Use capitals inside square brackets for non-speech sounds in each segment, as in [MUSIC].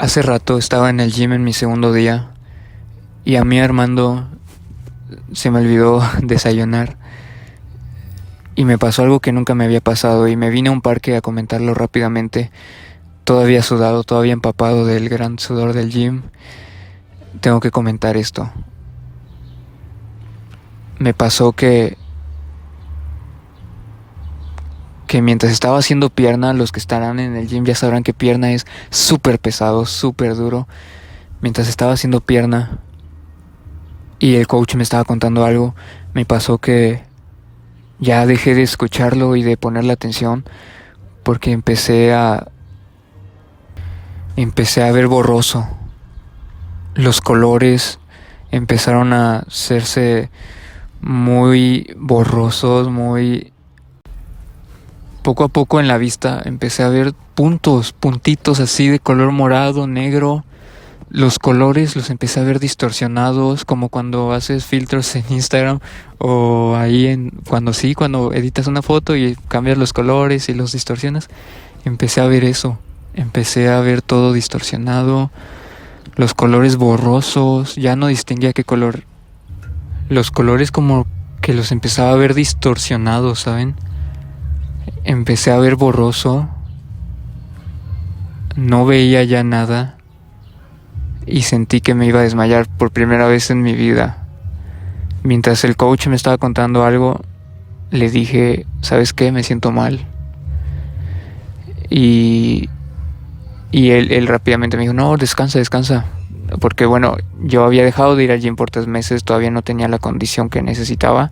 Hace rato estaba en el gym en mi segundo día y a mí Armando se me olvidó [LAUGHS] desayunar y me pasó algo que nunca me había pasado y me vine a un parque a comentarlo rápidamente, todavía sudado, todavía empapado del gran sudor del gym. Tengo que comentar esto. Me pasó que que mientras estaba haciendo pierna, los que estarán en el gym ya sabrán que pierna es súper pesado, súper duro. Mientras estaba haciendo pierna y el coach me estaba contando algo, me pasó que ya dejé de escucharlo y de ponerle atención porque empecé a empecé a ver borroso. Los colores empezaron a hacerse muy borrosos, muy poco a poco en la vista empecé a ver puntos, puntitos así de color morado, negro. Los colores los empecé a ver distorsionados, como cuando haces filtros en Instagram o ahí en cuando sí, cuando editas una foto y cambias los colores y los distorsionas. Empecé a ver eso. Empecé a ver todo distorsionado, los colores borrosos, ya no distinguía qué color. Los colores como que los empezaba a ver distorsionados, ¿saben? Empecé a ver borroso, no veía ya nada y sentí que me iba a desmayar por primera vez en mi vida. Mientras el coach me estaba contando algo, le dije, ¿sabes qué? Me siento mal. Y, y él, rápidamente me dijo, no, descansa, descansa. Porque bueno, yo había dejado de ir al gym por tres meses, todavía no tenía la condición que necesitaba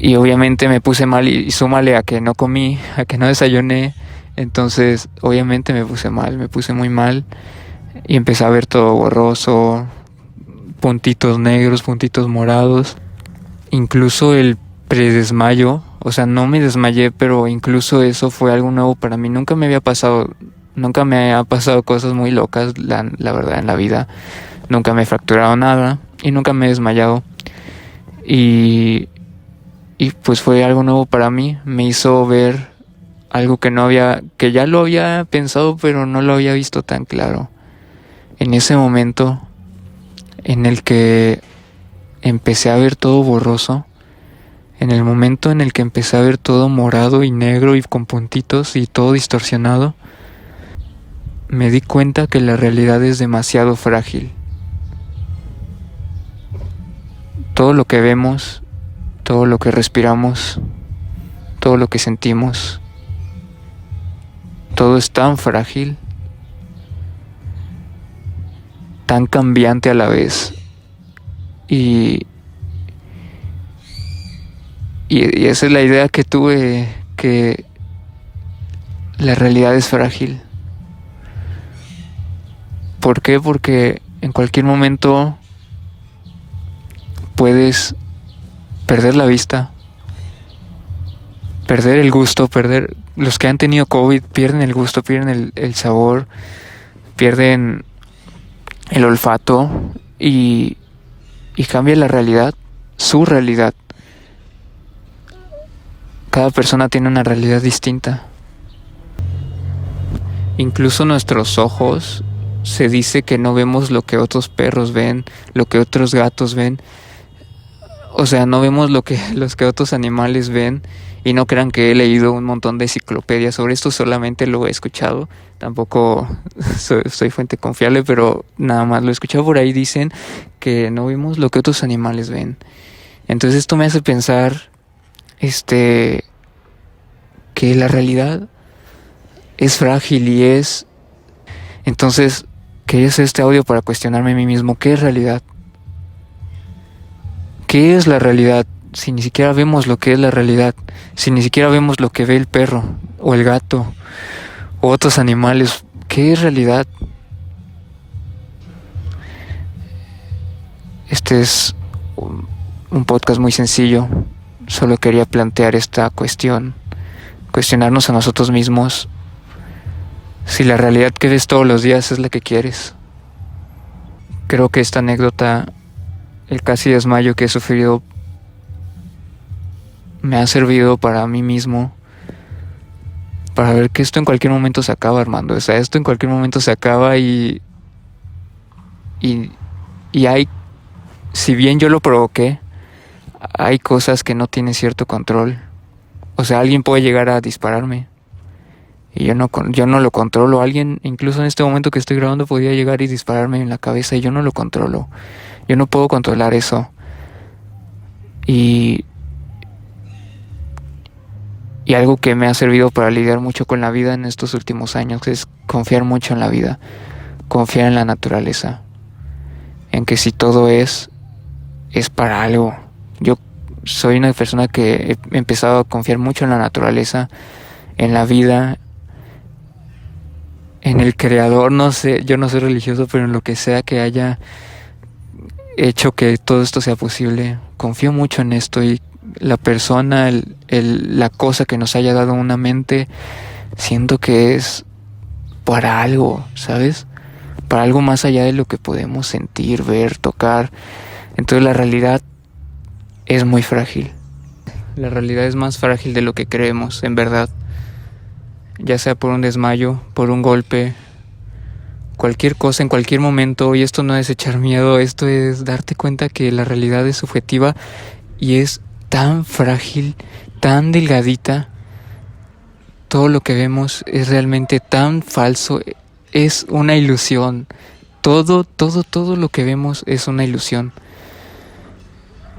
y obviamente me puse mal y, súmale a que no comí, a que no desayuné, entonces obviamente me puse mal, me puse muy mal y empecé a ver todo borroso, puntitos negros, puntitos morados, incluso el predesmayo, o sea, no me desmayé, pero incluso eso fue algo nuevo para mí, nunca me había pasado, nunca me ha pasado cosas muy locas, la, la verdad, en la vida, nunca me he fracturado nada y nunca me he desmayado. Y y pues fue algo nuevo para mí, me hizo ver algo que no había, que ya lo había pensado pero no lo había visto tan claro. En ese momento en el que empecé a ver todo borroso, en el momento en el que empecé a ver todo morado y negro y con puntitos y todo distorsionado, me di cuenta que la realidad es demasiado frágil. Todo lo que vemos todo lo que respiramos, todo lo que sentimos, todo es tan frágil, tan cambiante a la vez. Y, y, esa es la idea que tuve, que la realidad es frágil. ¿Por qué? Porque en cualquier momento puedes perder la vista, perder el gusto, perder... Los que han tenido COVID pierden el gusto, pierden el, sabor, pierden el olfato y, y cambia la realidad, su realidad. Cada persona tiene una realidad distinta. Incluso nuestros ojos se dice que no vemos lo que otros perros ven, lo que otros gatos ven, o sea, no vemos lo que [LAUGHS] los que otros animales ven y no crean que he leído un montón de enciclopedias sobre esto, solamente lo he escuchado. Tampoco [LAUGHS] soy, fuente confiable, pero nada más lo he escuchado por ahí. Dicen que no vemos lo que otros animales ven. Entonces esto me hace pensar, este, que la realidad es frágil y es... Entonces, ¿qué es este audio para cuestionarme a mí mismo? ¿Qué es realidad? ¿Qué es la realidad? Si ni siquiera vemos lo que es la realidad, si ni siquiera vemos lo que ve el perro o el gato o otros animales, ¿qué es realidad? Este es un podcast muy sencillo, solo quería plantear esta cuestión, cuestionarnos a nosotros mismos si la realidad que ves todos los días es la que quieres. Creo que esta anécdota el casi desmayo que he sufrido me ha servido para mí mismo, para ver que esto en cualquier momento se acaba, Armando. O sea, esto en cualquier momento se acaba y. Y, y hay. Si bien yo lo provoqué, hay cosas que no tienen cierto control. O sea, alguien puede llegar a dispararme. Y yo no, yo no lo controlo. Alguien, incluso en este momento que estoy grabando, podría llegar y dispararme en la cabeza y yo no lo controlo. Yo no puedo controlar eso. Y, y algo que me ha servido para lidiar mucho con la vida en estos últimos años es confiar mucho en la vida, confiar en la naturaleza, en que si todo es, es para algo. Yo soy una persona que he empezado a confiar mucho en la naturaleza, en la vida, en el creador, no sé, yo no soy religioso, pero en lo que sea que haya hecho que todo esto sea posible, confío mucho en esto y la persona, el, la cosa que nos haya dado una mente, siento que es para algo, ¿sabes? Para algo más allá de lo que podemos sentir, ver, tocar. Entonces la realidad es muy frágil. La realidad es más frágil de lo que creemos, en verdad. Ya sea por un desmayo, por un golpe, cualquier cosa en cualquier momento. Y esto no es echar miedo, esto es darte cuenta que la realidad es subjetiva y es tan frágil, tan delgadita. Todo lo que vemos es realmente tan falso, es una ilusión. Todo, todo, todo lo que vemos es una ilusión.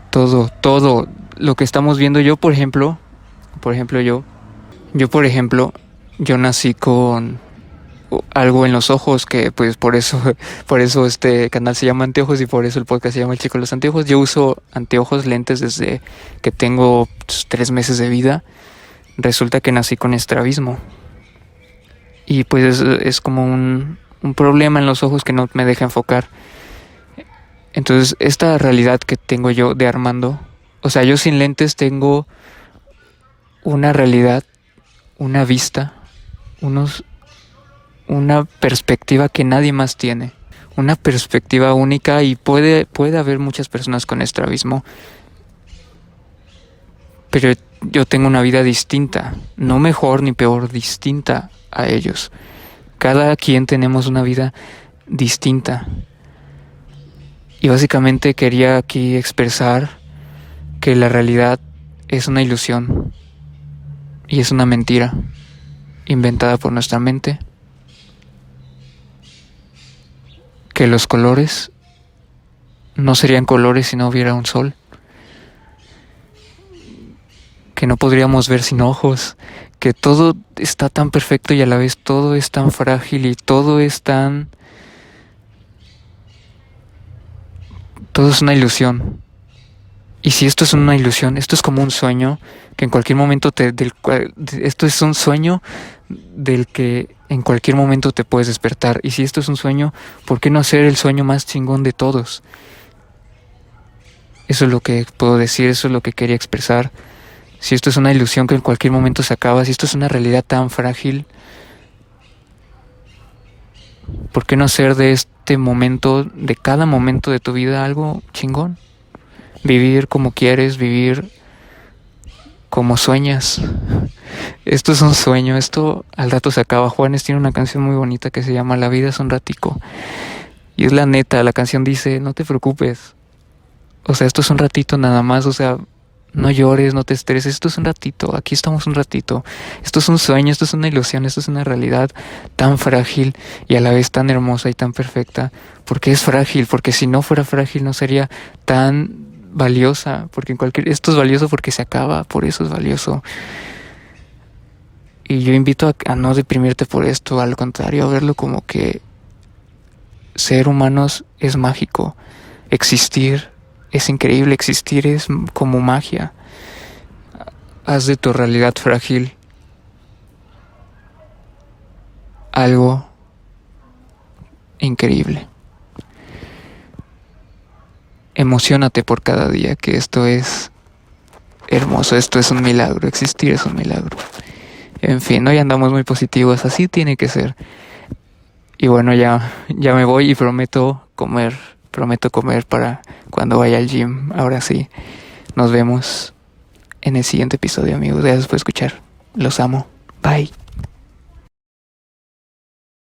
Todo, todo lo que estamos viendo. Yo, por ejemplo, por ejemplo, yo, yo, por ejemplo, yo nací con algo en los ojos que pues por eso [LAUGHS] por eso este canal se llama anteojos y por eso el podcast se llama el chico de los anteojos. Yo uso anteojos lentes desde que tengo pues, tres meses de vida. Resulta que nací con estrabismo. Y pues es, como un, un problema en los ojos que no me deja enfocar. Entonces esta realidad que tengo yo de Armando o sea yo sin lentes tengo una realidad una vista unos una perspectiva que nadie más tiene, una perspectiva única y puede, puede haber muchas personas con estrabismo, pero yo tengo una vida distinta, no mejor ni peor, distinta a ellos. Cada quien tenemos una vida distinta. Y básicamente quería aquí expresar que la realidad es una ilusión y es una mentira inventada por nuestra mente que los colores no serían colores si no hubiera un sol, que no podríamos ver sin ojos, que todo está tan perfecto y a la vez todo es tan frágil y todo es tan... Todo es una ilusión. Y si esto es una ilusión, esto es como un sueño que en cualquier momento te, esto es un sueño del que en cualquier momento te puedes despertar. Y si esto es un sueño, ¿por qué no hacer el sueño más chingón de todos? Eso es lo que puedo decir, eso es lo que quería expresar. Si esto es una ilusión que en cualquier momento se acaba, si esto es una realidad tan frágil, ¿por qué no hacer de este momento, de cada momento de tu vida, algo chingón? Vivir como quieres, vivir como sueñas. Esto es un sueño, esto al rato se acaba. Juanes tiene una canción muy bonita que se llama La vida es un ratico. Y es la neta, la canción dice, no te preocupes. O sea, esto es un ratito nada más, o sea, no llores, no te estreses, esto es un ratito, aquí estamos un ratito. Esto es un sueño, esto es una ilusión, esto es una realidad tan frágil y a la vez tan hermosa y tan perfecta. Porque es frágil, porque si no fuera frágil no sería tan valiosa, porque en cualquier esto es valioso porque se acaba, por eso es valioso. Y yo invito a, no deprimirte por esto, al contrario, a verlo como que ser humanos es mágico, existir es increíble, existir es como magia. Haz de tu realidad frágil algo increíble emocionate por cada día, que esto es hermoso, esto es un milagro, existir es un milagro. En fin, hoy andamos muy positivos, así tiene que ser. Y bueno, ya, ya me voy y prometo comer, prometo comer para cuando vaya al gym. Ahora sí, nos vemos en el siguiente episodio, amigos. Gracias por escuchar. Los amo. Bye.